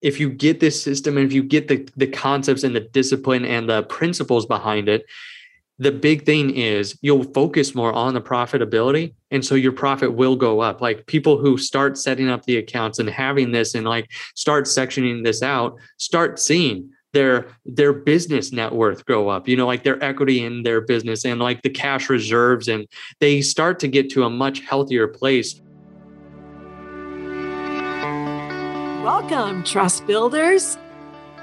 if you get this system and if you get the, the concepts and the discipline and the principles behind it, the big thing is you'll focus more on the profitability and so your profit will go up. Like people who start setting up the accounts and having this and like start sectioning this out start seeing their their business net worth grow up you know like their equity in their business and like the cash reserves and they start to get to a much healthier place welcome trust builders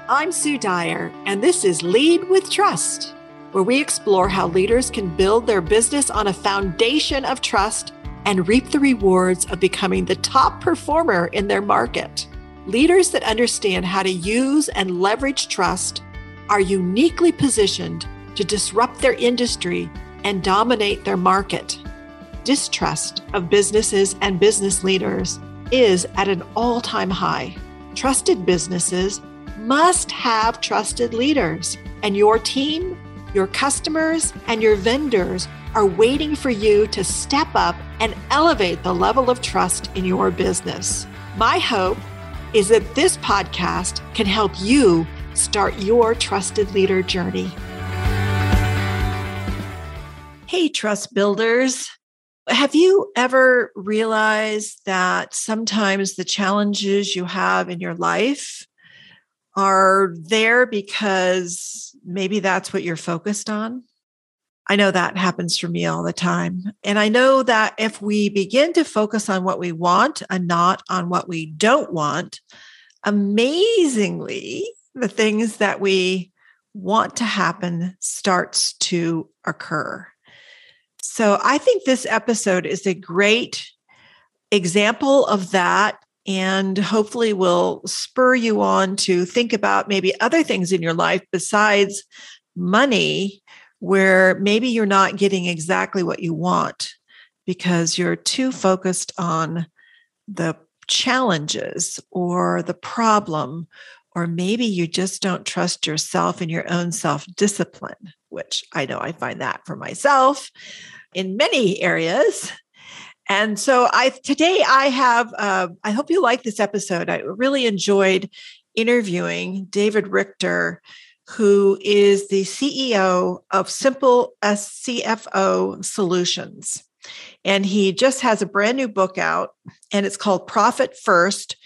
i'm sue dyer and this is lead with trust where we explore how leaders can build their business on a foundation of trust and reap the rewards of becoming the top performer in their market. Leaders that understand how to use and leverage trust are uniquely positioned to disrupt their industry and dominate their market. Distrust of businesses and business leaders is at an all time high. Trusted businesses must have trusted leaders, and your team your customers and your vendors are waiting for you to step up and elevate the level of trust in your business. My hope is that this podcast can help you start your trusted leader journey. Hey, trust builders. Have you ever realized that sometimes the challenges you have in your life are there because maybe that's what you're focused on. I know that happens for me all the time. And I know that if we begin to focus on what we want and not on what we don't want, amazingly, the things that we want to happen starts to occur. So I think this episode is a great example of that and hopefully will spur you on to think about maybe other things in your life besides money where maybe you're not getting exactly what you want because you're too focused on the challenges or the problem or maybe you just don't trust yourself and your own self discipline which i know i find that for myself in many areas and so I today I have uh, I hope you like this episode. I really enjoyed interviewing David Richter, who is the CEO of Simple CFO Solutions. And he just has a brand new book out, and it's called Profit First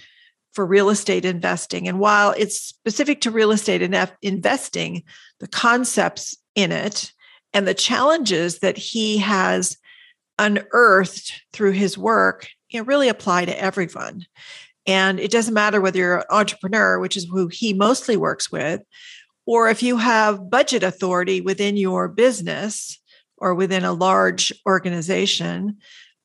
for Real Estate Investing. And while it's specific to real estate investing, the concepts in it and the challenges that he has unearthed through his work you know, really apply to everyone. And it doesn't matter whether you're an entrepreneur, which is who he mostly works with, or if you have budget authority within your business or within a large organization,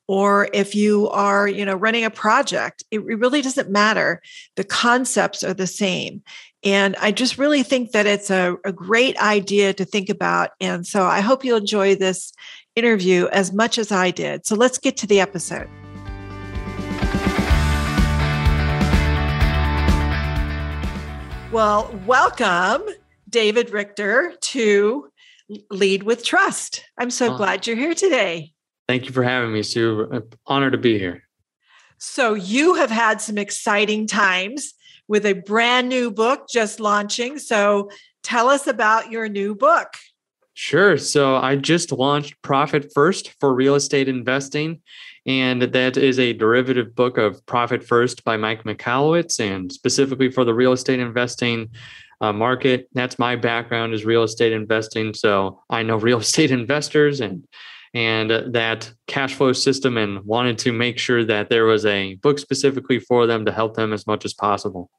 or if you are you know running a project it really doesn't matter the concepts are the same and i just really think that it's a, a great idea to think about and so i hope you'll enjoy this interview as much as I did. So let's get to the episode. Well, welcome, David Richter, to Lead with Trust. I'm so glad you're here today. Thank you for having me, Sue. Honor to be here. So, you have had some exciting times with a brand new book just launching. So, tell us about your new book. Sure. So I just launched Profit First for Real Estate Investing. And that is a derivative book of Profit First by Mike Michalowicz, and specifically for the real estate investing uh, market. That's my background is real estate investing. So I know real estate investors and and that cash flow system and wanted to make sure that there was a book specifically for them to help them as much as possible.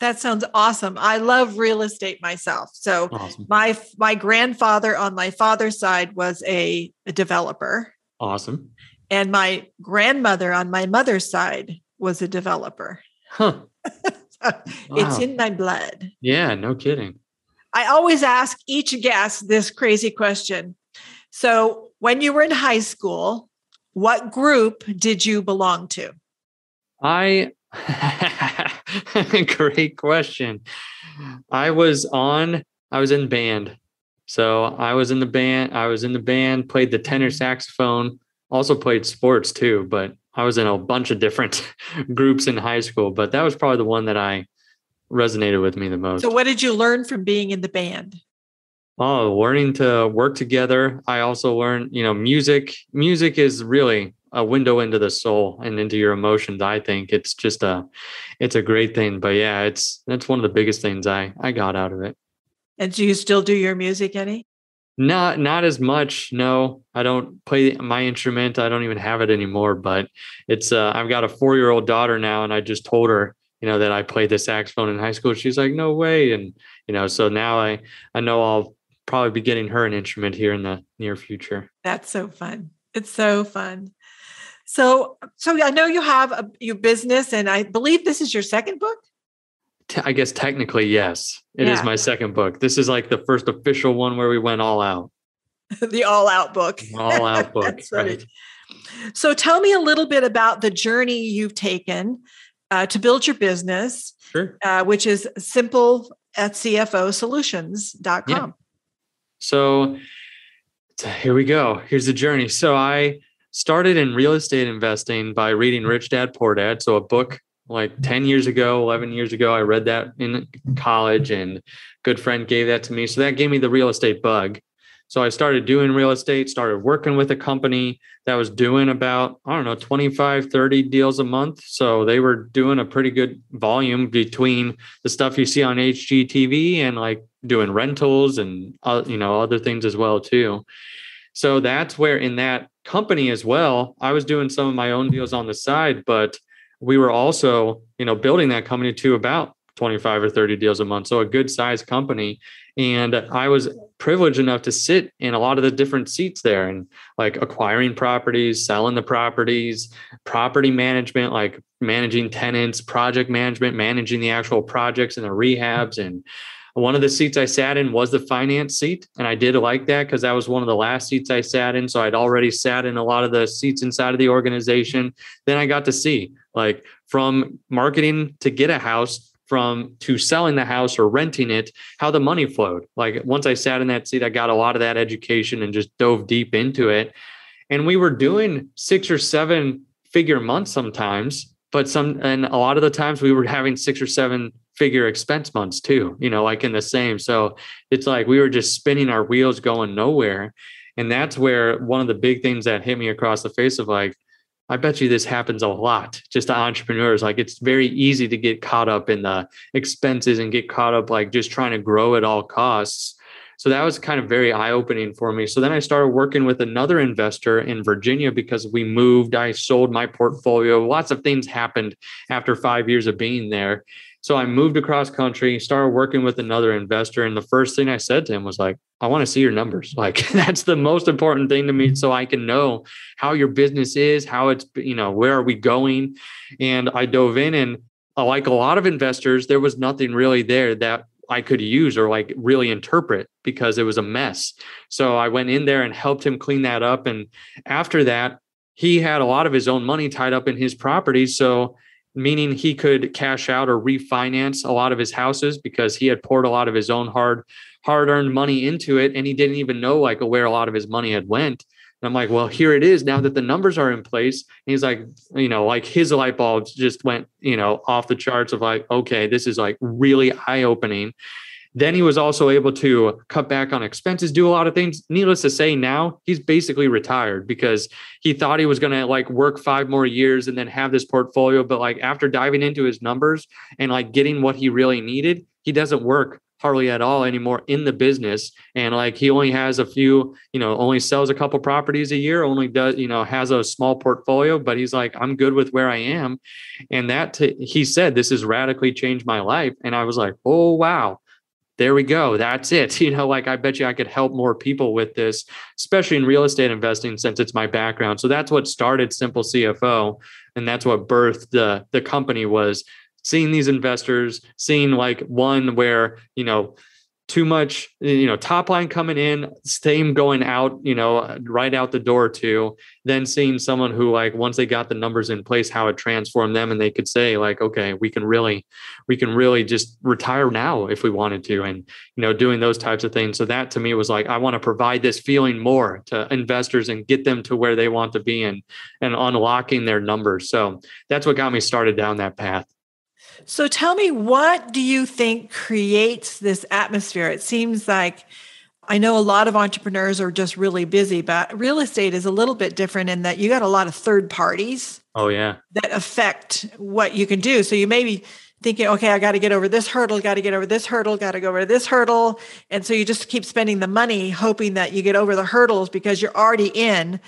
That sounds awesome. I love real estate myself. So awesome. my my grandfather on my father's side was a, a developer. Awesome. And my grandmother on my mother's side was a developer. Huh. so wow. It's in my blood. Yeah, no kidding. I always ask each guest this crazy question. So, when you were in high school, what group did you belong to? I Great question. I was on, I was in band. So I was in the band, I was in the band, played the tenor saxophone, also played sports too, but I was in a bunch of different groups in high school, but that was probably the one that I resonated with me the most. So, what did you learn from being in the band? Oh, learning to work together. I also learned, you know, music. Music is really a window into the soul and into your emotions. I think it's just a, it's a great thing. But yeah, it's that's one of the biggest things I I got out of it. And do you still do your music, Eddie? Not not as much. No, I don't play my instrument. I don't even have it anymore. But it's uh, I've got a four year old daughter now, and I just told her, you know, that I played the saxophone in high school. She's like, no way, and you know, so now I I know I'll probably be getting her an instrument here in the near future. That's so fun. It's so fun. So, so I know you have a your business, and I believe this is your second book. I guess technically, yes, it yeah. is my second book. This is like the first official one where we went all out. the all out book. All out book, right. So, tell me a little bit about the journey you've taken uh, to build your business, sure. uh, which is simple at cfosolutions.com. Yeah. So, here we go. Here's the journey. So, I started in real estate investing by reading Rich Dad Poor Dad. So a book like 10 years ago, 11 years ago, I read that in college and good friend gave that to me. So that gave me the real estate bug. So I started doing real estate, started working with a company that was doing about, I don't know, 25, 30 deals a month. So they were doing a pretty good volume between the stuff you see on HGTV and like doing rentals and, uh, you know, other things as well too. So that's where in that company as well, I was doing some of my own deals on the side, but we were also, you know, building that company to about 25 or 30 deals a month. So a good sized company. And I was privileged enough to sit in a lot of the different seats there and like acquiring properties, selling the properties, property management, like managing tenants, project management, managing the actual projects and the rehabs and one of the seats I sat in was the finance seat. And I did like that because that was one of the last seats I sat in. So I'd already sat in a lot of the seats inside of the organization. Then I got to see like from marketing to get a house from to selling the house or renting it, how the money flowed. Like once I sat in that seat, I got a lot of that education and just dove deep into it. And we were doing six or seven figure months sometimes, but some and a lot of the times we were having six or seven figure expense months too, you know, like in the same. So it's like we were just spinning our wheels going nowhere. And that's where one of the big things that hit me across the face of like, I bet you this happens a lot just to entrepreneurs. Like it's very easy to get caught up in the expenses and get caught up like just trying to grow at all costs. So that was kind of very eye opening for me. So then I started working with another investor in Virginia because we moved. I sold my portfolio. Lots of things happened after five years of being there. So I moved across country, started working with another investor. And the first thing I said to him was like, I want to see your numbers. Like that's the most important thing to me. So I can know how your business is, how it's, you know, where are we going? And I dove in and uh, like a lot of investors, there was nothing really there that I could use or like really interpret because it was a mess. So I went in there and helped him clean that up. And after that, he had a lot of his own money tied up in his property. So meaning he could cash out or refinance a lot of his houses because he had poured a lot of his own hard hard earned money into it and he didn't even know like where a lot of his money had went. And i'm like well here it is now that the numbers are in place. And he's like you know like his light bulbs just went you know off the charts of like okay this is like really eye opening then he was also able to cut back on expenses, do a lot of things. Needless to say, now he's basically retired because he thought he was going to like work five more years and then have this portfolio. But like after diving into his numbers and like getting what he really needed, he doesn't work hardly at all anymore in the business and like he only has a few you know only sells a couple properties a year only does you know has a small portfolio but he's like i'm good with where i am and that t- he said this has radically changed my life and i was like oh wow there we go. That's it. You know, like I bet you I could help more people with this, especially in real estate investing since it's my background. So that's what started Simple CFO. And that's what birthed the, the company was seeing these investors, seeing like one where, you know, too much, you know, top line coming in, same going out, you know, right out the door too. Then seeing someone who like once they got the numbers in place, how it transformed them, and they could say like, okay, we can really, we can really just retire now if we wanted to, and you know, doing those types of things. So that to me was like, I want to provide this feeling more to investors and get them to where they want to be and and unlocking their numbers. So that's what got me started down that path. So tell me, what do you think creates this atmosphere? It seems like I know a lot of entrepreneurs are just really busy, but real estate is a little bit different in that you got a lot of third parties. Oh, yeah. That affect what you can do. So you may be thinking, okay, I got to get over this hurdle, got to get over this hurdle, got to go over this hurdle. And so you just keep spending the money hoping that you get over the hurdles because you're already in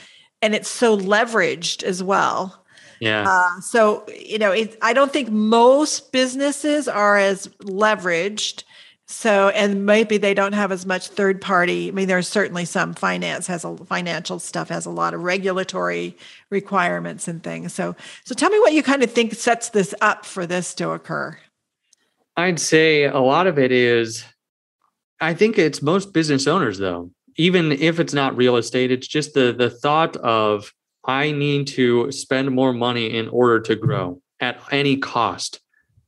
and it's so leveraged as well. Yeah. Uh, so, you know, it, I don't think most businesses are as leveraged so, and maybe they don't have as much third party. I mean, there's certainly some finance has a financial stuff has a lot of regulatory requirements and things. So, so tell me what you kind of think sets this up for this to occur. I'd say a lot of it is, I think it's most business owners though. Even if it's not real estate, it's just the the thought of I need to spend more money in order to grow at any cost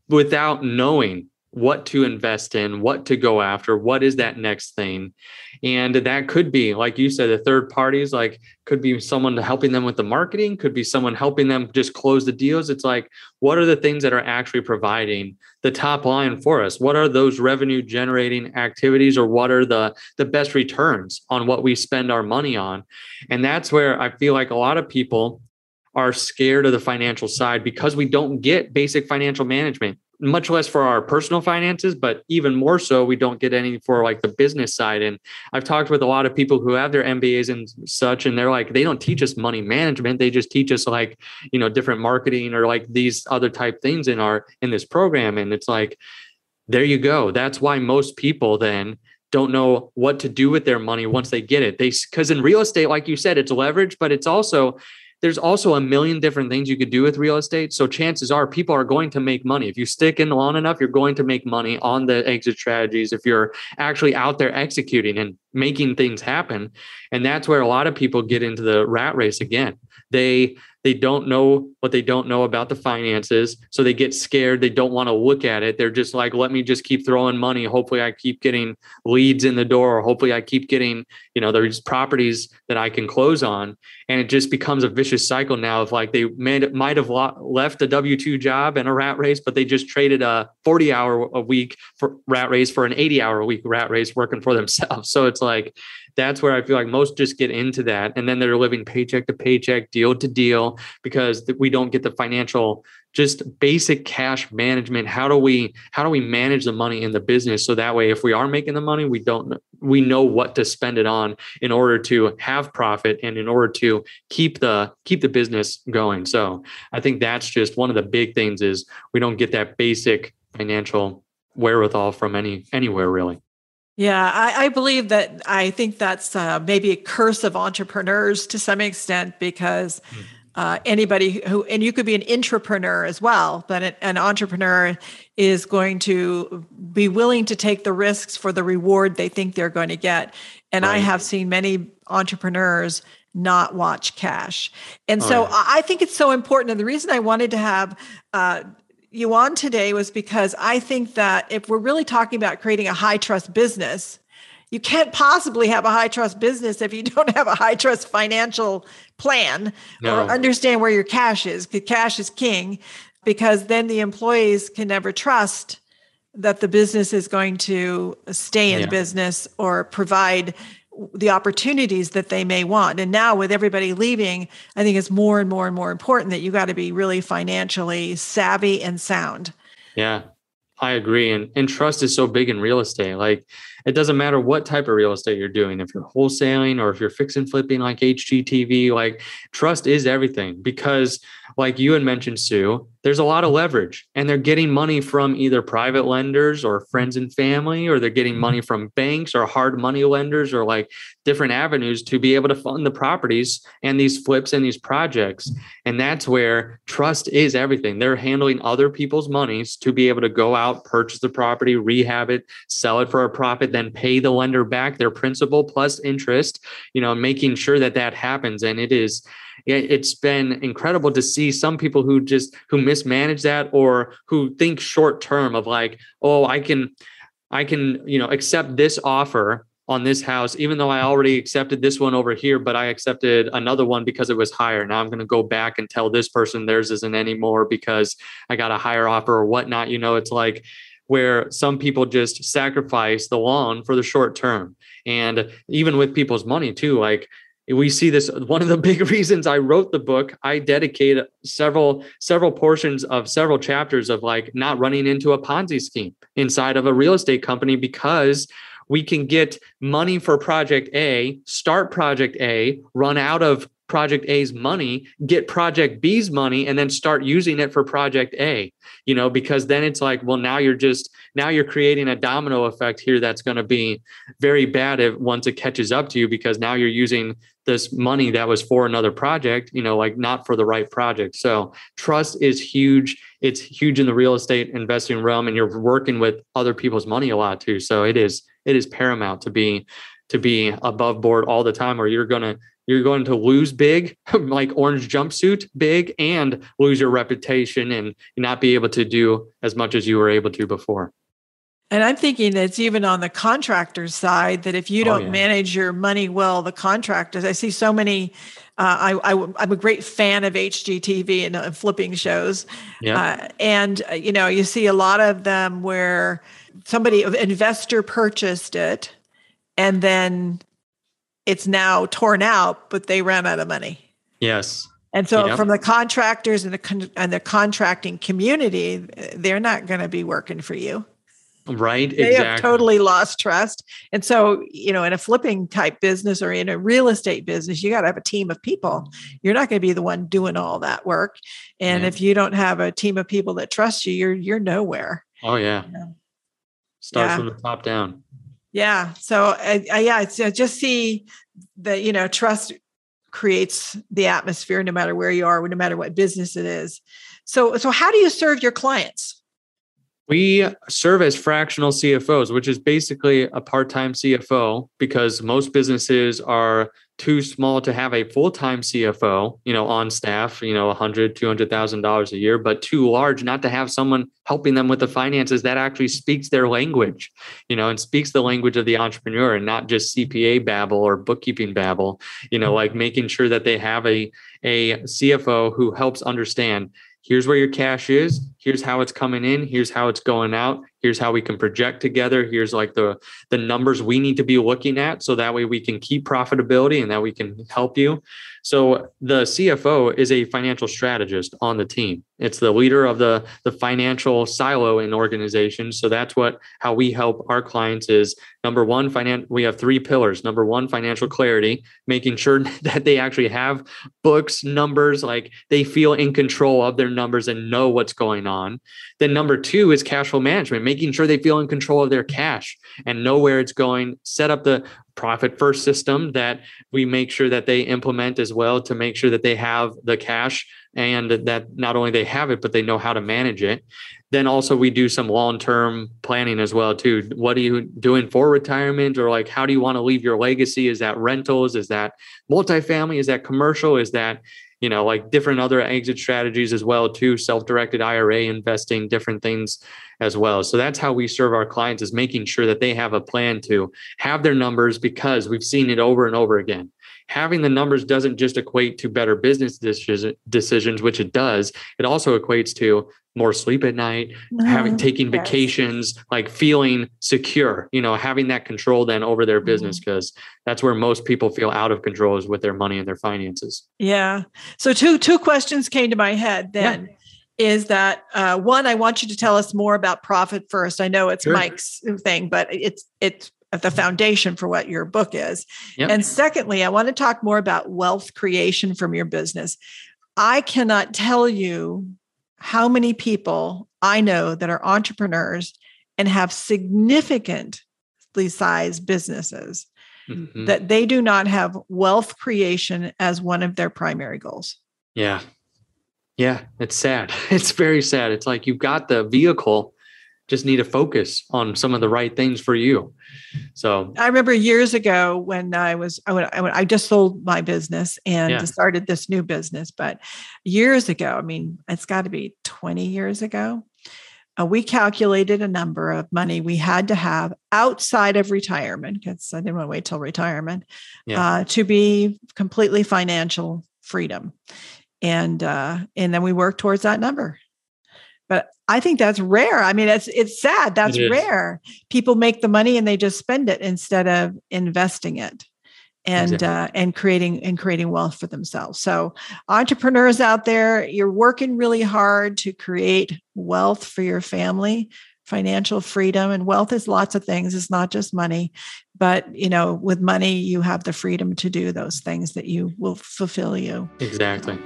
without knowing what to invest in, what to go after, what is that next thing. And that could be, like you said, the third parties, like could be someone helping them with the marketing, could be someone helping them just close the deals. It's like, what are the things that are actually providing the top line for us? What are those revenue generating activities or what are the, the best returns on what we spend our money on? And that's where I feel like a lot of people are scared of the financial side because we don't get basic financial management much less for our personal finances, but even more so, we don't get any for like the business side. And I've talked with a lot of people who have their MBAs and such, and they're like, they don't teach us money management. They just teach us like, you know, different marketing or like these other type things in our in this program. And it's like, there you go. That's why most people then don't know what to do with their money once they get it. They because in real estate, like you said, it's leverage, but it's also there's also a million different things you could do with real estate. So chances are people are going to make money. If you stick in long enough, you're going to make money on the exit strategies if you're actually out there executing and making things happen. And that's where a lot of people get into the rat race again. They they don't know what they don't know about the finances so they get scared they don't want to look at it they're just like let me just keep throwing money hopefully i keep getting leads in the door or hopefully i keep getting you know there's properties that i can close on and it just becomes a vicious cycle now of like they might have left a w2 job and a rat race but they just traded a 40 hour a week for rat race for an 80 hour a week rat race working for themselves so it's like that's where I feel like most just get into that. And then they're living paycheck to paycheck, deal to deal, because we don't get the financial, just basic cash management. How do we, how do we manage the money in the business? So that way, if we are making the money, we don't, we know what to spend it on in order to have profit and in order to keep the, keep the business going. So I think that's just one of the big things is we don't get that basic financial wherewithal from any, anywhere really. Yeah, I, I, believe that. I think that's uh, maybe a curse of entrepreneurs to some extent because mm. Uh, anybody who, and you could be an entrepreneur as well, but an, an entrepreneur is going to be willing to take the risks for the reward they think they're going to get. And right. I have seen many entrepreneurs not watch cash. And oh, so yeah. I think it's so important. And the reason I wanted to have uh, you on today was because I think that if we're really talking about creating a high trust business, you can't possibly have a high trust business if you don't have a high trust financial plan no. or understand where your cash is because cash is king because then the employees can never trust that the business is going to stay in yeah. business or provide the opportunities that they may want. And now with everybody leaving, I think it's more and more and more important that you got to be really financially savvy and sound. Yeah. I agree. And and trust is so big in real estate. Like it doesn't matter what type of real estate you're doing, if you're wholesaling or if you're fixing flipping like HGTV, like trust is everything because like you had mentioned, Sue, there's a lot of leverage and they're getting money from either private lenders or friends and family, or they're getting money mm-hmm. from banks or hard money lenders or like different avenues to be able to fund the properties and these flips and these projects. And that's where trust is everything. They're handling other people's monies to be able to go out, purchase the property, rehab it, sell it for a profit, then pay the lender back their principal plus interest, you know, making sure that that happens. And it is, it's been incredible to see some people who just who mismanage that or who think short term of like oh i can i can you know accept this offer on this house, even though I already accepted this one over here, but I accepted another one because it was higher. Now I'm going to go back and tell this person theirs isn't anymore because I got a higher offer or whatnot. You know, it's like where some people just sacrifice the long for the short term. And even with people's money too, like we see this one of the big reasons i wrote the book i dedicate several several portions of several chapters of like not running into a ponzi scheme inside of a real estate company because we can get money for project a start project a run out of project A's money, get project B's money, and then start using it for project A, you know, because then it's like, well, now you're just, now you're creating a domino effect here that's going to be very bad if once it catches up to you, because now you're using this money that was for another project, you know, like not for the right project. So trust is huge. It's huge in the real estate investing realm, and you're working with other people's money a lot too. So it is, it is paramount to be to be above board all the time or you're going to you're going to lose big, like orange jumpsuit big, and lose your reputation and not be able to do as much as you were able to before. And I'm thinking that it's even on the contractor's side that if you oh, don't oh, yeah. manage your money well, the contractors, I see so many. Uh, I, I, am a great fan of HGTV and uh, flipping shows. Yeah. Uh, and, uh, you know, you see a lot of them where somebody, an investor purchased it and then it's now torn out, but they ran out of money. Yes. And so, from the contractors and the con- and the contracting community, they're not going to be working for you. Right. They exactly. have totally lost trust. And so, you know, in a flipping type business or in a real estate business, you got to have a team of people. You're not going to be the one doing all that work. And yeah. if you don't have a team of people that trust you, you're you're nowhere. Oh yeah. You know? Start yeah. from the top down. Yeah. So I, I, yeah, I just see that you know trust creates the atmosphere no matter where you are, no matter what business it is. So so how do you serve your clients? We serve as fractional CFOs, which is basically a part-time CFO because most businesses are too small to have a full-time CFO, you know, on staff, you know, a hundred, two hundred thousand dollars a year, but too large not to have someone helping them with the finances that actually speaks their language, you know, and speaks the language of the entrepreneur and not just CPA babble or bookkeeping babble, you know, mm-hmm. like making sure that they have a a CFO who helps understand here's where your cash is. Here's how it's coming in. Here's how it's going out. Here's how we can project together. Here's like the the numbers we need to be looking at so that way we can keep profitability and that we can help you so the cfo is a financial strategist on the team. It's the leader of the the financial silo in organizations. So that's what how we help our clients is number one finan- we have three pillars. Number one financial clarity making sure that they actually have books numbers like they feel in control of their numbers and know what's going on. Then number two is cash flow management making sure they feel in control of their cash and know where it's going set up the profit first system that we make sure that they implement as well to make sure that they have the cash and that not only they have it but they know how to manage it. Then also we do some long-term planning as well too. What are you doing for retirement? Or like how do you want to leave your legacy? Is that rentals? Is that multifamily? Is that commercial? Is that you know like different other exit strategies as well too? Self-directed ira investing different things as well so that's how we serve our clients is making sure that they have a plan to have their numbers because we've seen it over and over again having the numbers doesn't just equate to better business decisions, which it does. It also equates to more sleep at night, having taking yes. vacations, like feeling secure, you know, having that control then over their business because mm-hmm. that's where most people feel out of control is with their money and their finances. Yeah. So two two questions came to my head then. Yeah. Is that uh, one? I want you to tell us more about profit first. I know it's sure. Mike's thing, but it's it's the foundation for what your book is. Yep. And secondly, I want to talk more about wealth creation from your business. I cannot tell you how many people I know that are entrepreneurs and have significantly sized businesses mm-hmm. that they do not have wealth creation as one of their primary goals. Yeah. Yeah, it's sad. It's very sad. It's like you've got the vehicle just need to focus on some of the right things for you. So I remember years ago when I was I, went, I, went, I just sold my business and yeah. started this new business, but years ago, I mean, it's got to be 20 years ago. uh, we calculated a number of money we had to have outside of retirement because I didn't want to wait till retirement yeah. uh, to be completely financial freedom, and uh, and then we work towards that number. But I think that's rare. I mean, it's it's sad. That's it rare. People make the money and they just spend it instead of investing it and exactly. uh, and creating and creating wealth for themselves. So entrepreneurs out there, you're working really hard to create wealth for your family, financial freedom and wealth is lots of things. It's not just money, but you know, with money you have the freedom to do those things that you will fulfill you. Exactly.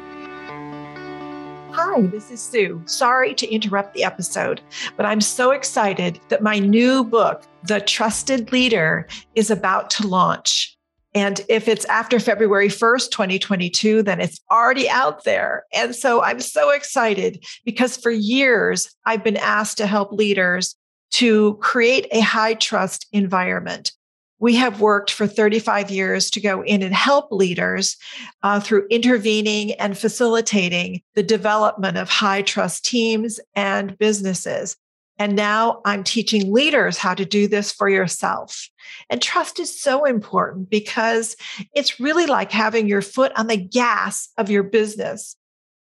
Hi, this is Sue. Sorry to interrupt the episode, but I'm so excited that my new book, The Trusted Leader, is about to launch. And if it's after February 1st, 2022, then it's already out there. And so I'm so excited because for years I've been asked to help leaders to create a high trust environment. We have worked for 35 years to go in and help leaders uh, through intervening and facilitating the development of high trust teams and businesses. And now I'm teaching leaders how to do this for yourself. And trust is so important because it's really like having your foot on the gas of your business.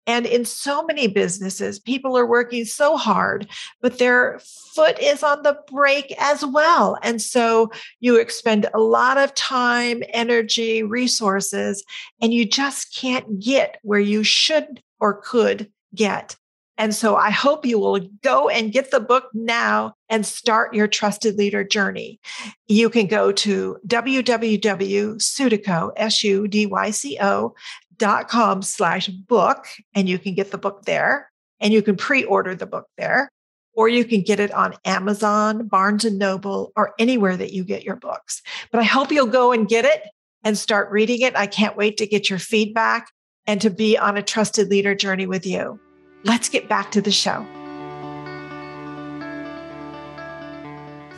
And in so many businesses, people are working so hard, but their foot is on the brake as well. And so you expend a lot of time, energy, resources, and you just can't get where you should or could get. And so I hope you will go and get the book now and start your trusted leader journey. You can go to www.sudyco, S-U-D-Y-C-O dot com slash book, and you can get the book there and you can pre-order the book there, or you can get it on Amazon, Barnes and Noble, or anywhere that you get your books. But I hope you'll go and get it and start reading it. I can't wait to get your feedback and to be on a trusted leader journey with you. Let's get back to the show.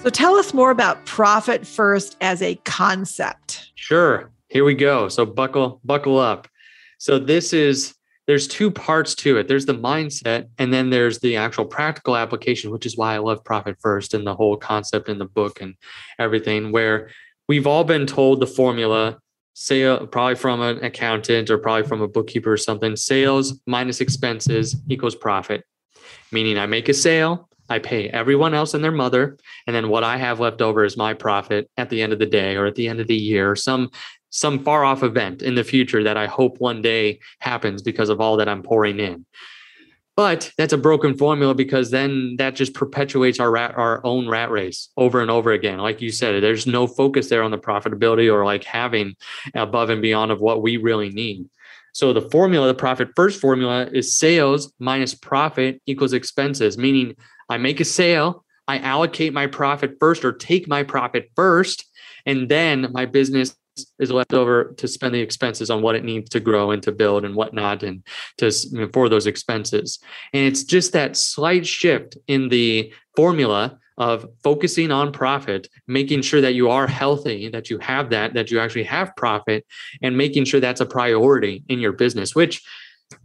So tell us more about profit first as a concept. Sure. Here we go. So buckle buckle up. So this is there's two parts to it. There's the mindset and then there's the actual practical application, which is why I love profit first and the whole concept in the book and everything where we've all been told the formula sale probably from an accountant or probably from a bookkeeper or something sales minus expenses equals profit meaning i make a sale i pay everyone else and their mother and then what i have left over is my profit at the end of the day or at the end of the year some some far off event in the future that i hope one day happens because of all that i'm pouring in but that's a broken formula because then that just perpetuates our rat, our own rat race over and over again. Like you said, there's no focus there on the profitability or like having above and beyond of what we really need. So the formula, the profit first formula is sales minus profit equals expenses, meaning I make a sale, I allocate my profit first or take my profit first, and then my business is left over to spend the expenses on what it needs to grow and to build and whatnot and to for those expenses. And it's just that slight shift in the formula of focusing on profit making sure that you are healthy that you have that that you actually have profit and making sure that's a priority in your business which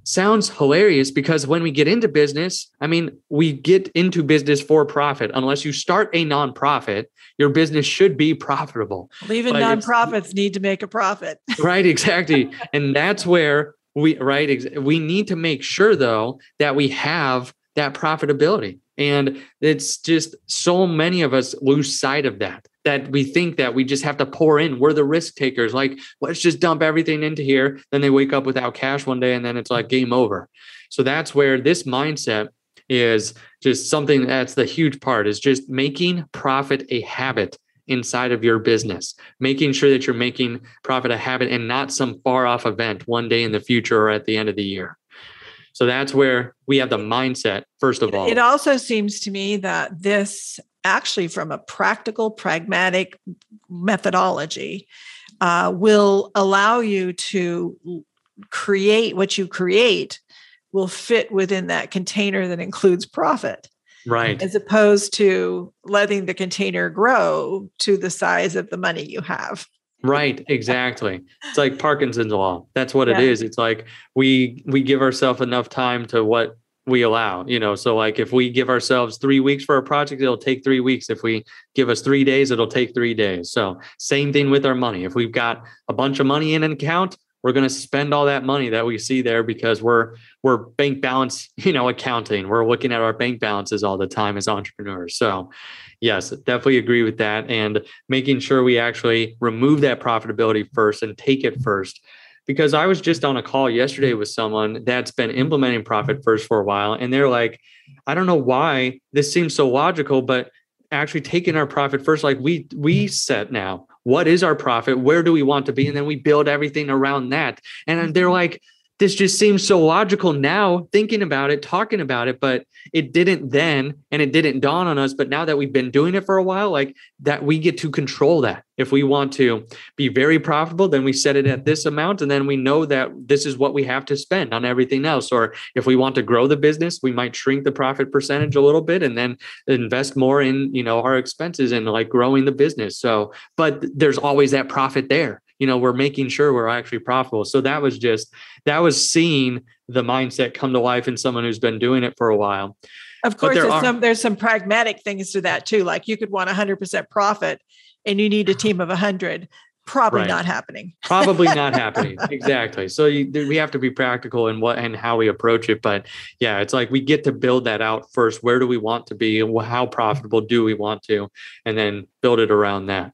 sounds hilarious because when we get into business, I mean, we get into business for profit. Unless you start a nonprofit, your business should be profitable. Well, even but nonprofits need to make a profit. right, exactly. and that's where we right we need to make sure though that we have that profitability. And it's just so many of us lose sight of that that we think that we just have to pour in. We're the risk takers. Like, let's just dump everything into here. Then they wake up without cash one day and then it's like game over. So that's where this mindset is just something that's the huge part is just making profit a habit inside of your business, making sure that you're making profit a habit and not some far off event one day in the future or at the end of the year. So that's where we have the mindset, first of all. It also seems to me that this actually from a practical, pragmatic methodology, uh, will allow you to create what you create will fit within that container that includes profit. Right. As opposed to letting the container grow to the size of the money you have. Right, exactly. It's like Parkinson's law. That's what yeah. it is. It's like we we give ourselves enough time to what we allow you know? So like if we give ourselves three weeks for a project it'll take three weeks. If we give us three days it'll take three days. So same thing with our money. If we've got a bunch of money in an account we're going to spend all that money that we see there because we're we're bank balance you know accounting. We're looking at our bank balances all the time as entrepreneurs. So yes definitely agree with that and making sure we actually remove that profitability first and take it first because I was just on a call yesterday with someone that's been implementing Profit First for a while, and they're like, I don't know why this seems so logical, but actually taking our profit first, like we we set now, what is our profit? Where do we want to be? And then we build everything around that. And they're mm-hmm. like, this just seems so logical now thinking about it talking about it but it didn't then and it didn't dawn on us but now that we've been doing it for a while like that we get to control that. If we want to be very profitable then we set it at this amount and then we know that this is what we have to spend on everything else. Or if we want to grow the business we might shrink the profit percentage a little bit and then invest more in you know our expenses and like growing the business. So but there's always that profit there you know we're making sure we're actually profitable. So that was just that was seeing the mindset come to life in someone who's been doing it for a while. Of course there's are, some there's some pragmatic things to that too like you could want 100% profit and you need a team of 100 probably right. not happening. Probably not happening. Exactly. So you, we have to be practical in what and how we approach it but yeah it's like we get to build that out first. Where do we want to be? How profitable do we want to? And then build it around that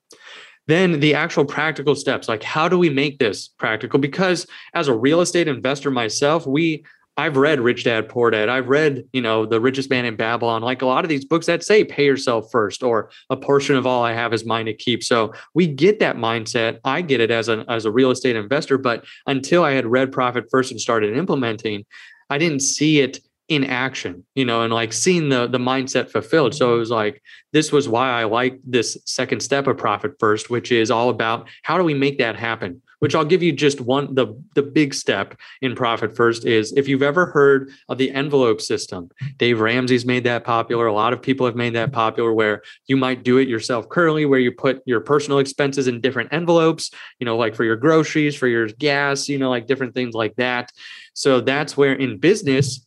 then the actual practical steps like how do we make this practical because as a real estate investor myself we I've read Rich Dad Poor Dad. I've read, you know, The Richest Man in Babylon, like a lot of these books that say pay yourself first or a portion of all I have is mine to keep. So we get that mindset. I get it as a as a real estate investor, but until I had read Profit First and started implementing, I didn't see it in action, you know, and like seeing the the mindset fulfilled. So it was like this was why I like this second step of profit first, which is all about how do we make that happen? Which I'll give you just one the the big step in profit first is if you've ever heard of the envelope system. Dave Ramsey's made that popular. A lot of people have made that popular where you might do it yourself currently where you put your personal expenses in different envelopes, you know, like for your groceries, for your gas, you know, like different things like that. So that's where in business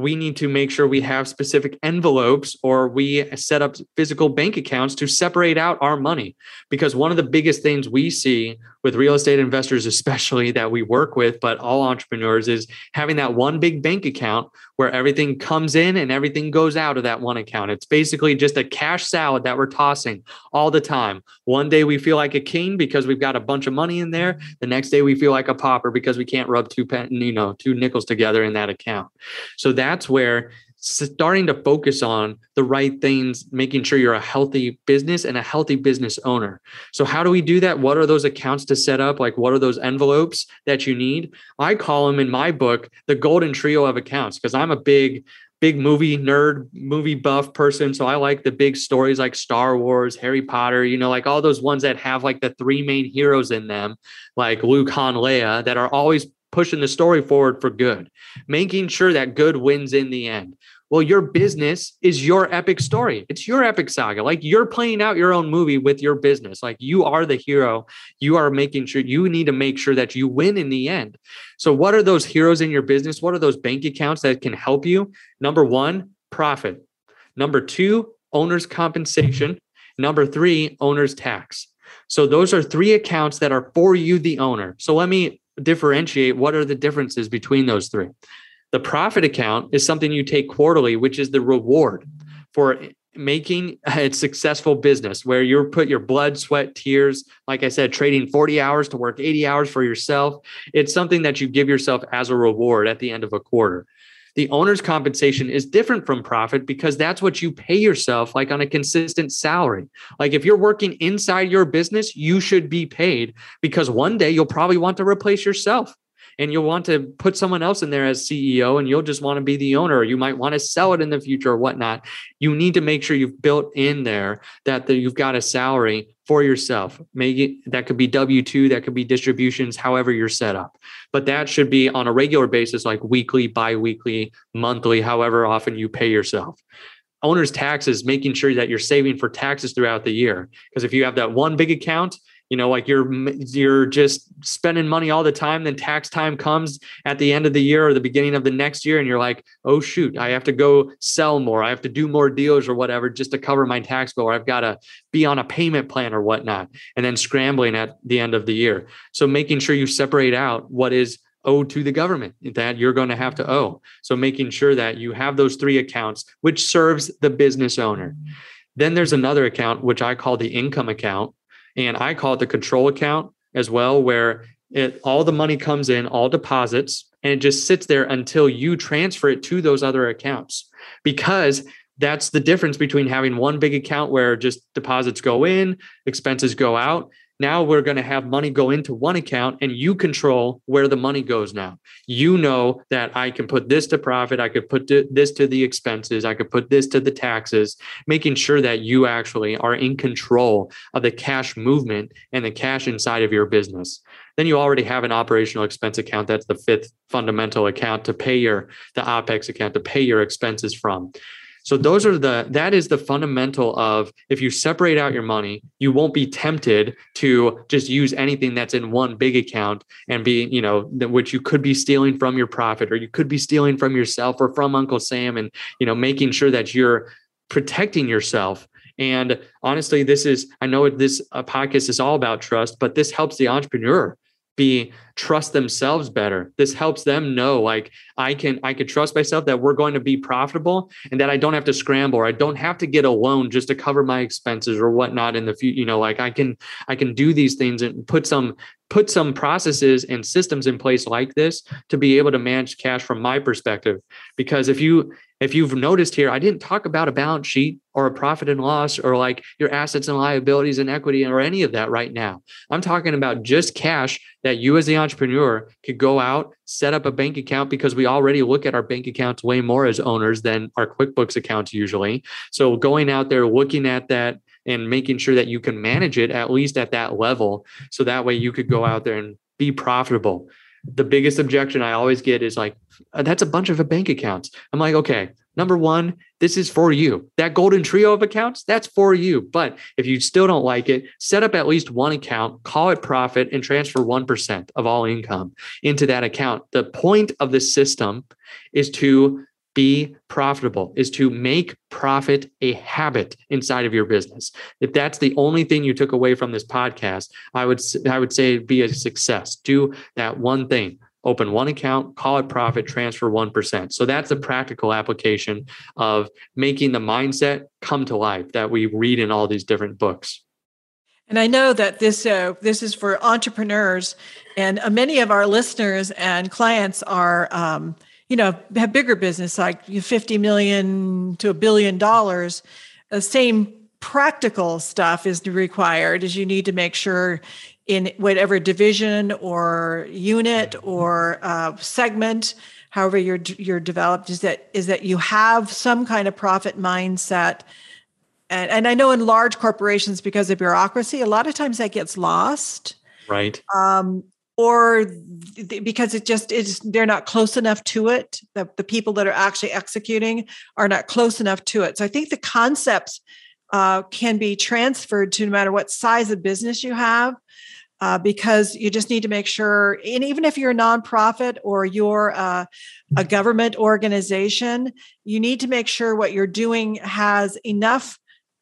we need to make sure we have specific envelopes or we set up physical bank accounts to separate out our money. Because one of the biggest things we see with real estate investors, especially that we work with, but all entrepreneurs, is having that one big bank account where everything comes in and everything goes out of that one account. It's basically just a cash salad that we're tossing all the time. One day we feel like a king because we've got a bunch of money in there. The next day we feel like a pauper because we can't rub two pen, you know, two nickels together in that account. So that's where starting to focus on the right things, making sure you're a healthy business and a healthy business owner. So, how do we do that? What are those accounts to set up? Like, what are those envelopes that you need? I call them in my book the golden trio of accounts because I'm a big, big movie nerd, movie buff person. So, I like the big stories like Star Wars, Harry Potter, you know, like all those ones that have like the three main heroes in them, like Luke, Han, Leia, that are always pushing the story forward for good, making sure that good wins in the end. Well, your business is your epic story. It's your epic saga. Like you're playing out your own movie with your business. Like you are the hero. You are making sure you need to make sure that you win in the end. So, what are those heroes in your business? What are those bank accounts that can help you? Number one, profit. Number two, owner's compensation. Number three, owner's tax. So, those are three accounts that are for you, the owner. So, let me differentiate what are the differences between those three. The profit account is something you take quarterly, which is the reward for making a successful business where you put your blood, sweat, tears, like I said, trading 40 hours to work 80 hours for yourself. It's something that you give yourself as a reward at the end of a quarter. The owner's compensation is different from profit because that's what you pay yourself like on a consistent salary. Like if you're working inside your business, you should be paid because one day you'll probably want to replace yourself and you'll want to put someone else in there as CEO and you'll just want to be the owner you might want to sell it in the future or whatnot. You need to make sure you've built in there that the, you've got a salary for yourself. Maybe that could be W 2, that could be distributions, however you're set up. But that should be on a regular basis, like weekly, bi weekly, monthly, however often you pay yourself owner's taxes making sure that you're saving for taxes throughout the year because if you have that one big account you know like you're you're just spending money all the time then tax time comes at the end of the year or the beginning of the next year and you're like oh shoot i have to go sell more. I have to do more deals or whatever just to cover my tax bill or i've got to be on a payment plan or whatnot and then scrambling at the end of the year. So making sure you separate out what is owed to the government that you're going to have to owe. So making sure that you have those three accounts which serves the business owner. Then there's another account which i call the income account and I call it the control account as well, where it all the money comes in, all deposits, and it just sits there until you transfer it to those other accounts. Because that's the difference between having one big account where just deposits go in, expenses go out, now we're going to have money go into one account and you control where the money goes now. You know that I can put this to profit, I could put this to the expenses, I could put this to the taxes, making sure that you actually are in control of the cash movement and the cash inside of your business. Then you already have an operational expense account. That's the fifth fundamental account to pay your the OPEX account to pay your expenses from. So those are the that is the fundamental of if you separate out your money, you won't be tempted to just use anything that's in one big account and be, you know, which you could be stealing from your profit or you could be stealing from yourself or from Uncle Sam and, you know, making sure that you're protecting yourself. And honestly, this is, I know this uh, podcast is all about trust, but this helps the entrepreneur be trust themselves better. This helps them know like i can i can trust myself that we're going to be profitable and that i don't have to scramble. Or i don't have to get a loan just to cover my expenses or whatnot in the future you know like i can i can do these things and put some put some processes and systems in place like this to be able to manage cash from my perspective. Because if you if you've noticed here i didn't talk about a balance sheet or a profit and loss or like your assets and liabilities and equity or any of that right now. I'm talking about just cash that you as the entrepreneur could go out set up a bank account because we already look at our bank accounts way more as owners than our quickbooks accounts usually so going out there looking at that and making sure that you can manage it at least at that level. So that way you could go out there and be profitable. The biggest objection I always get is like, uh, that's a bunch of bank accounts. I'm like, okay, number one, this is for you. That golden trio of accounts, that's for you. But if you still don't like it, set up at least one account, call it profit, and transfer 1% of all income into that account. The point of the system is to be profitable is to make profit a habit inside of your business if that's the only thing you took away from this podcast i would i would say be a success do that one thing open one account call it profit transfer 1% so that's a practical application of making the mindset come to life that we read in all these different books. And I know that this uh, this is for entrepreneurs, and uh, many of our listeners and clients are um, you know have bigger business like 50 million to a billion dollars. The same practical stuff is required is you need to make sure in whatever division or unit or uh, segment however you're you're developed is that is that you have some kind of profit mindset. And, and i know in large corporations because of bureaucracy a lot of times that gets lost. Right. Um, or th- because it just is they're not close enough to it. The, the people that are actually executing are not close enough to it. So i think the concepts uh, can be transferred to no matter what size of business you have uh, because you just need to make sure and even if you're a nonprofit or you're uh, a government organization you need to make sure what you're doing has enough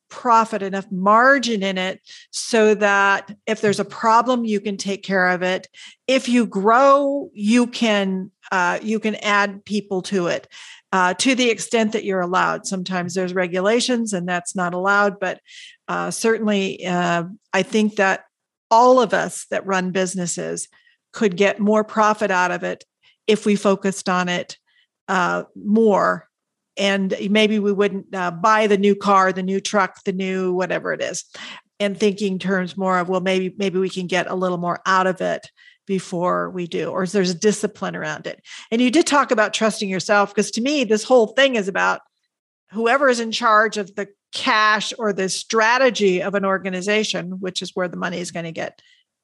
profit, enough margin in it so that if there's a problem, you can take care of it. If you grow, you can uh, you can add people to it. Uh, to the extent that you're allowed. Sometimes there's regulations and that's not allowed, but uh, certainly uh, I think that all of us that run businesses could get more profit out of it if we focused on it uh, more. And maybe we wouldn't uh, buy the new car the new truck the new whatever it is. And thinking terms more of well maybe maybe we can get a little more out of it before we do or there's a discipline around it? And you did talk about trusting yourself because to me this whole thing is about whoever is in charge of the cash or the strategy of an organization which is where the money is going to get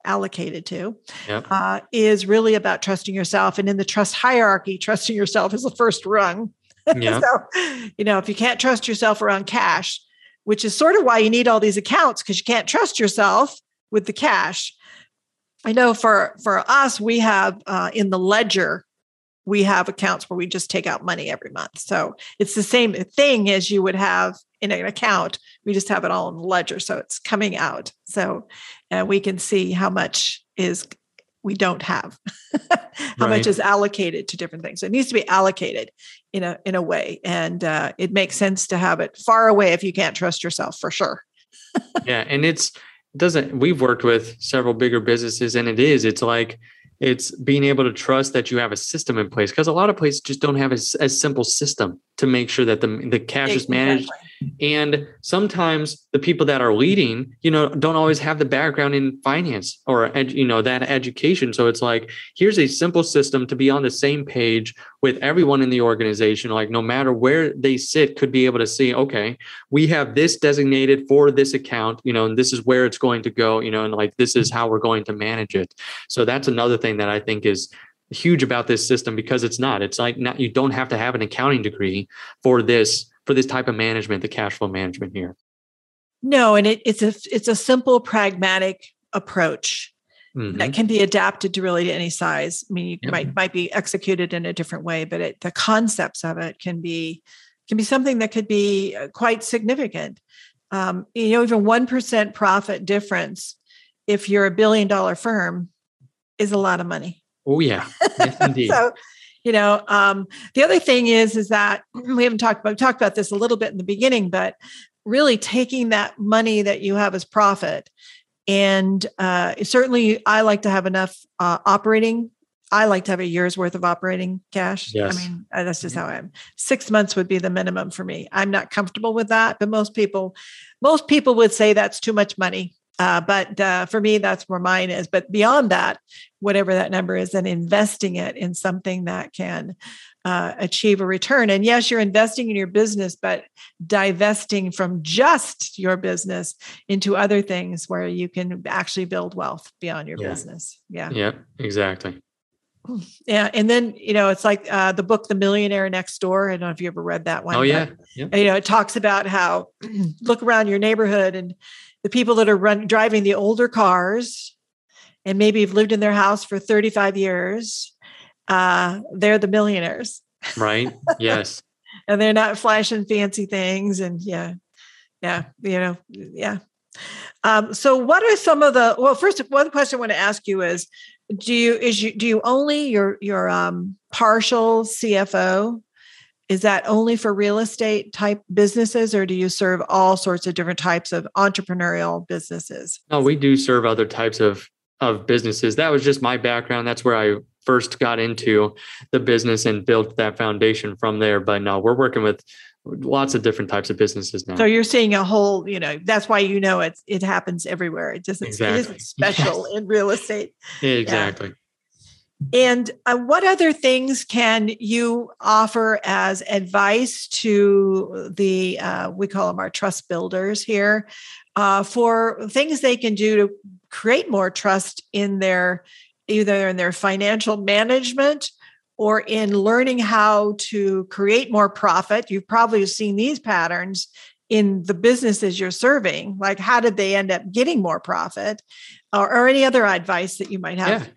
allocated to yep. uh, is really about trusting yourself and in the trust hierarchy trusting yourself is the first rung Yeah. so, you know, if you can't trust yourself around cash, which is sort of why you need all these accounts because you can't trust yourself with the cash. I know for for us, we have uh, in the ledger, we have accounts where we just take out money every month. So it's the same thing as you would have in an account. We just have it all in the ledger, so it's coming out. So uh, we can see how much is we don't have, how right. much is allocated to different things. So it needs to be allocated in a in a way, and uh, it makes sense to have it far away if you can't trust yourself for sure. yeah, and it's doesn't we've worked with several bigger businesses and it is it's like it's being able to trust that you have a system in place because a lot of places just don't have a, a, simple system to make sure that the, the cash exactly. is managed and sometimes the people that are leading you know don't always have the background in finance or you know that education. So it's like here's a simple system to be on the same page with everyone in the organization. Like no matter where they sit could be able to see okay we have this designated for this account you know and this is where it's going to go you know and like this is how we're going to manage it. So that's another thing that i think is huge about this system because it's not. It's like not you don't have to have an accounting degree for this for this type of management, the cash flow management here? No, and it, it's a it's a simple, pragmatic approach mm-hmm. that can be adapted to really any size. I mean, you might might be executed in a different way, but it, the concepts of it can be can be something that could be uh, quite significant. Um, you know, even one percent profit difference, if you're a billion dollar firm, is a lot of money. Oh yeah, yes, indeed. so you know um, the other thing is is that we haven't talked about we talked about this a little bit in the beginning but really taking that money that you have as profit and uh, certainly i like to have enough uh, operating i like to have a year's worth of operating cash yes. i mean uh, that's just mm-hmm. how i am six months would be the minimum for me i'm not comfortable with that but most people most people would say that's too much money uh, but uh, for me, that's where mine is. But beyond that, whatever that number is, and investing it in something that can uh, achieve a return. And yes, you're investing in your business, but divesting from just your business into other things where you can actually build wealth beyond your yeah. business. Yeah. Yeah, exactly. Yeah, and then you know it's like uh, the book "The Millionaire Next Door." I don't know if you ever read that one. Oh yeah, yeah. You know, it talks about how look around your neighborhood and the people that are run, driving the older cars and maybe have lived in their house for 35 years, uh, they're the millionaires. Right. Yes. and they're not flashing fancy things. And yeah, yeah, you know, yeah. Um, so what are some of the well first one question I want to ask you is do you is you do you only your your um partial CFO is that only for real estate type businesses or do you serve all sorts of different types of entrepreneurial businesses no we do serve other types of of businesses that was just my background that's where i first got into the business and built that foundation from there but no we're working with lots of different types of businesses now so you're seeing a whole you know that's why you know it's it happens everywhere it doesn't exactly. it isn't special yes. in real estate exactly yeah. And uh, what other things can you offer as advice to the, uh, we call them our trust builders here, uh, for things they can do to create more trust in their, either in their financial management or in learning how to create more profit? You've probably seen these patterns in the businesses you're serving. Like, how did they end up getting more profit? Or, or any other advice that you might have? Yeah.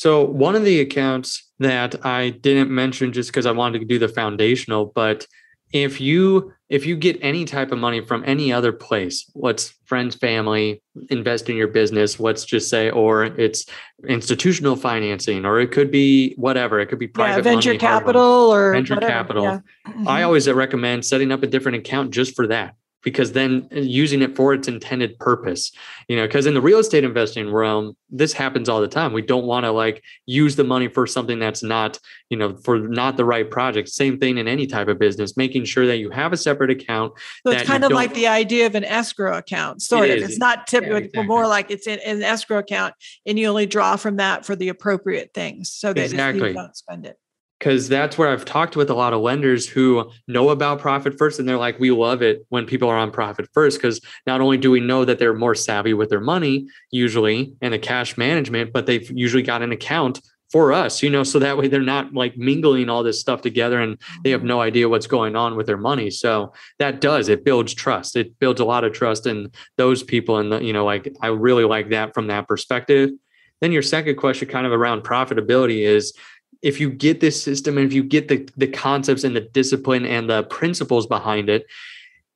So one of the accounts that I didn't mention just because I wanted to do the foundational, but if you if you get any type of money from any other place what's friends family invest in your business let's just say or it's institutional financing or it could be whatever it could be private yeah, venture money, capital or venture whatever. capital yeah. mm-hmm. i always recommend setting up a different account just for that because then uh, using it for its intended purpose you know because in the real estate investing realm this happens all the time we don't want to like use the money for something that's not you know for not the right project same thing in any type of business making sure that you have a separate account so it's kind of like the idea of an escrow account sort it of is. it's not typical yeah, exactly. more like it's in, in, an escrow account and you only draw from that for the appropriate things so that exactly. you don't spend it because that's where I've talked with a lot of lenders who know about profit first and they're like, we love it when people are on profit first because not only do we know that they're more savvy with their money usually and the cash management, but they've usually got an account for us, you know, so that way they're not like mingling all this stuff together and they have no mm-hmm. idea what's going on with their money. So that does, it builds trust. It builds a lot of trust in those people. And, you know, like I really like that from that perspective. Then your second question, kind of around profitability, is if you get this system and if you get the, the concepts and the discipline and the principles behind it,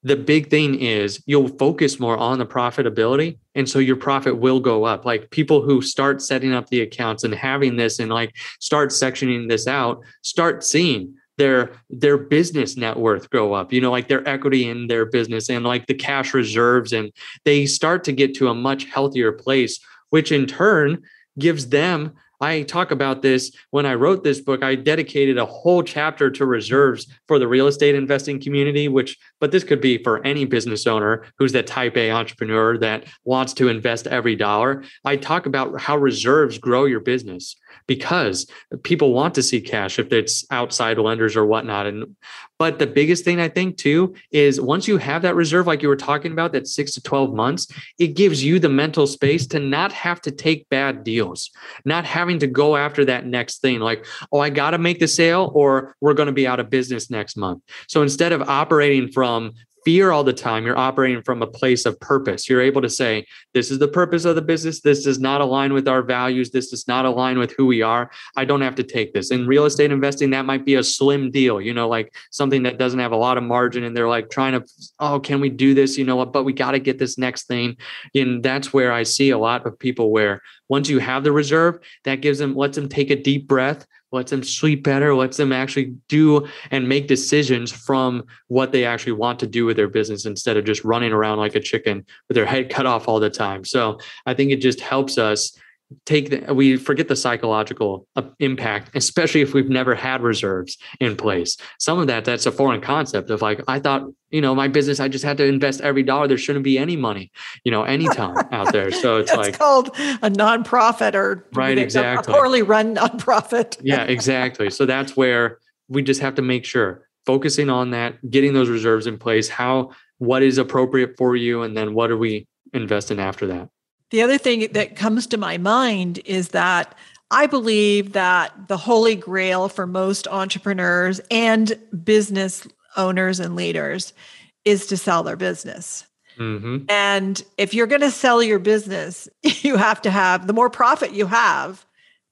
the big thing is you'll focus more on the profitability and so your profit will go up. Like people who start setting up the accounts and having this and like start sectioning this out start seeing their their business net worth go up you know like their equity in their business and like the cash reserves and they start to get to a much healthier place which in turn gives them I talk about this when I wrote this book. I dedicated a whole chapter to reserves for the real estate investing community, which, but this could be for any business owner who's that type A entrepreneur that wants to invest every dollar. I talk about how reserves grow your business because people want to see cash if it's outside lenders or whatnot. And but the biggest thing I think too is once you have that reserve, like you were talking about, that six to 12 months, it gives you the mental space to not have to take bad deals, not having to go after that next thing like, oh, I got to make the sale or we're going to be out of business next month. So instead of operating from fear all the time, you're operating from a place of purpose. You're able to say, This is the purpose of the business. This does not align with our values. This does not align with who we are. I don't have to take this. In real estate investing, that might be a slim deal, you know, like something that doesn't have a lot of margin. And they're like trying to, oh, can we do this? You know what? But we got to get this next thing. And that's where I see a lot of people where once you have the reserve, that gives them, lets them take a deep breath, lets them sleep better, lets them actually do and make decisions from what they actually want to do with their business instead of just running around like a chicken with their head cut off all the time. So I think it just helps us take the, we forget the psychological uh, impact especially if we've never had reserves in place. Some of that that's a foreign concept of like i thought you know my business i just had to invest every dollar. There shouldn't be any money you know anytime out there. So it's like called a nonprofit or right exactly. a poorly run nonprofit. Yeah exactly. So that's where we just have to make sure focusing on that getting those reserves in place how what is appropriate for you and then what are we investing after that the other thing that comes to my mind is that I believe that the holy grail for most entrepreneurs and business owners and leaders is to sell their business. Mm-hmm. And if you're going to sell your business, you have to have the more profit you have,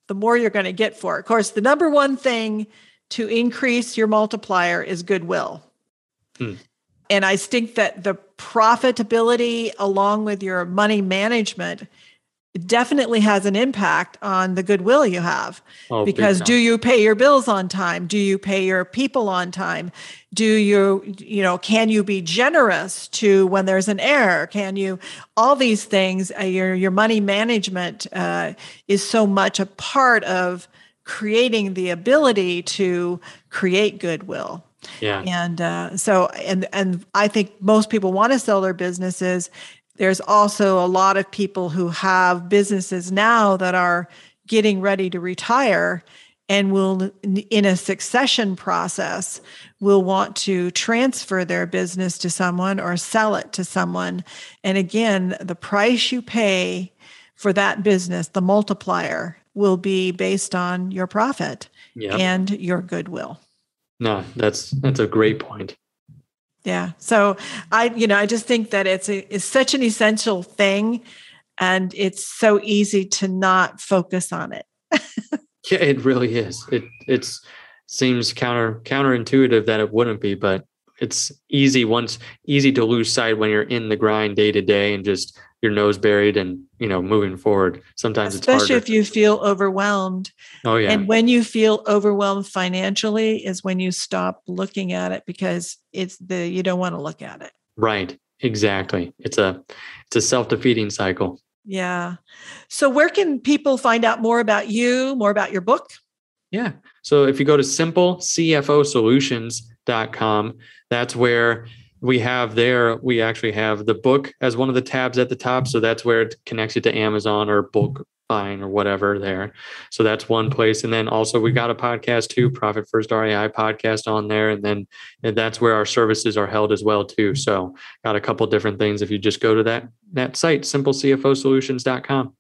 the more you're going to get for it. Of course, the number one thing to increase your multiplier is goodwill. Hmm. And I think that the profitability along with your money management definitely has an impact on the goodwill you have. Oh, because do you pay your bills on time? Do you pay your people on time? Do you, you know, can you be generous to when there's an error? Can you, all these things, uh, your, your money management uh, is so much a part of creating the ability to create goodwill. Yeah. And uh, so, and and I think most people want to sell their businesses. There's also a lot of people who have businesses now that are getting ready to retire and will in a succession process will want to transfer their business to someone or sell it to someone and again the price you pay for that business the multiplier will be based on your profit yep. and your goodwill no, that's that's a great point. Yeah. So I, you know, I just think that it's a, it's such an essential thing and it's so easy to not focus on it. yeah, it really is. It it's seems counter counterintuitive that it wouldn't be, but it's easy once easy to lose sight when you're in the grind day to day and just your nose buried and you know moving forward sometimes especially if you feel overwhelmed. Oh yeah. And when you feel overwhelmed financially is when you stop looking at it because it's the you don't want to look at it. Right exactly. It's a it's a self-defeating cycle. Yeah. So where can people find out more about you more about your book? Yeah. So if you go to simplecfosolutions.com that's where we have there, we actually have the book as one of the tabs at the top. So that's where it connects you to Amazon or bulk buying or whatever there. So that's one place. And then also we got a podcast too, Profit First REI podcast on there. And then and that's where our services are held as well too. So got a couple different things. If you just go to that that site, simplecfosolutions.com.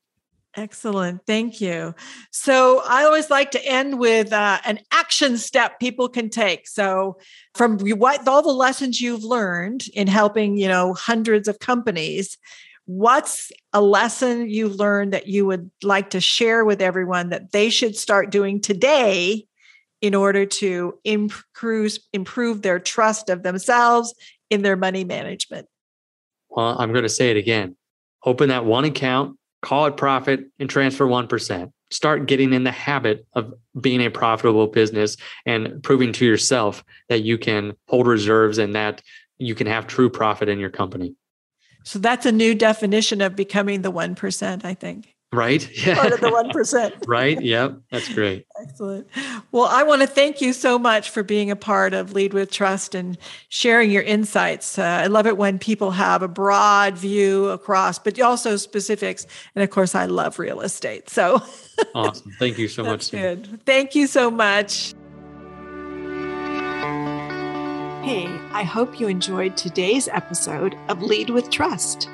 Excellent. Thank you. So I always like to end with uh, an action step people can take. So from what all the lessons you've learned in helping, you know, hundreds of companies, what's a lesson you've learned that you would like to share with everyone that they should start doing today in order to improve improve their trust of themselves in their money management? Well, I'm going to say it again. Open that one account call it profit and transfer 1%. Start getting in the habit of being a profitable business and proving to yourself that you can hold reserves and that you can have true profit in your company. So that's a new definition of becoming the 1%, I think. Right. Yeah. Part of the 1%. right. Yep. That's great. Excellent. Well, I want to thank you so much for being a part of Lead with Trust and sharing your insights. Uh, I love it when people have a broad view across, but also specifics. And of course, I love real estate. So awesome. Thank you so much. Good. Thank you so much. Hey, I hope you enjoyed today's episode of Lead with Trust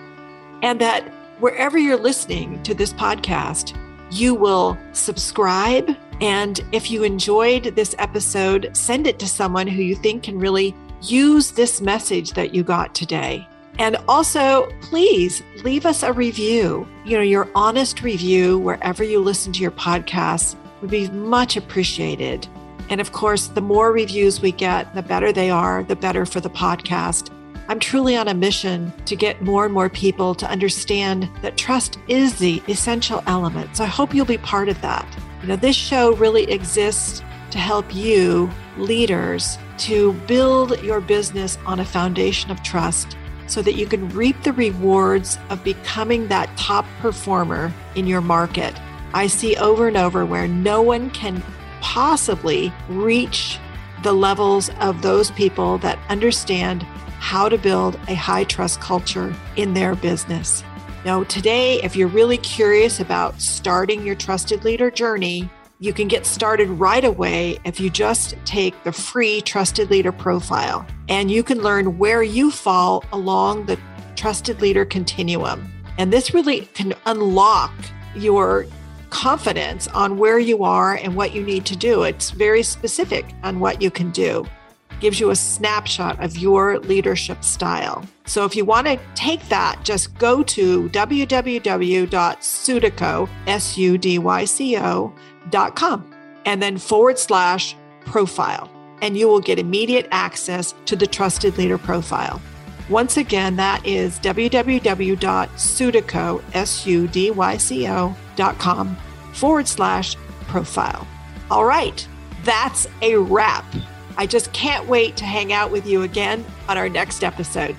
and that wherever you're listening to this podcast, you will subscribe. And if you enjoyed this episode, send it to someone who you think can really use this message that you got today. And also, please leave us a review. You know, your honest review wherever you listen to your podcast would be much appreciated. And of course, the more reviews we get, the better they are, the better for the podcast. I'm truly on a mission to get more and more people to understand that trust is the essential element. So I hope you'll be part of that. You know, this show really exists to help you, leaders, to build your business on a foundation of trust so that you can reap the rewards of becoming that top performer in your market. I see over and over where no one can possibly reach the levels of those people that understand how to build a high trust culture in their business. Now, today, if you're really curious about starting your trusted leader journey, you can get started right away if you just take the free trusted leader profile and you can learn where you fall along the trusted leader continuum. And this really can unlock your confidence on where you are and what you need to do. It's very specific on what you can do gives you a snapshot of your leadership style. So if you want to take that, just go to www.sudyco, S-U-D-Y-C-O.com, and then forward slash profile, and you will get immediate access to the Trusted Leader Profile. Once again, that is www.sudyco, S-U-D-Y-C-O.com forward slash profile. All right, that's a wrap. I just can't wait to hang out with you again on our next episode.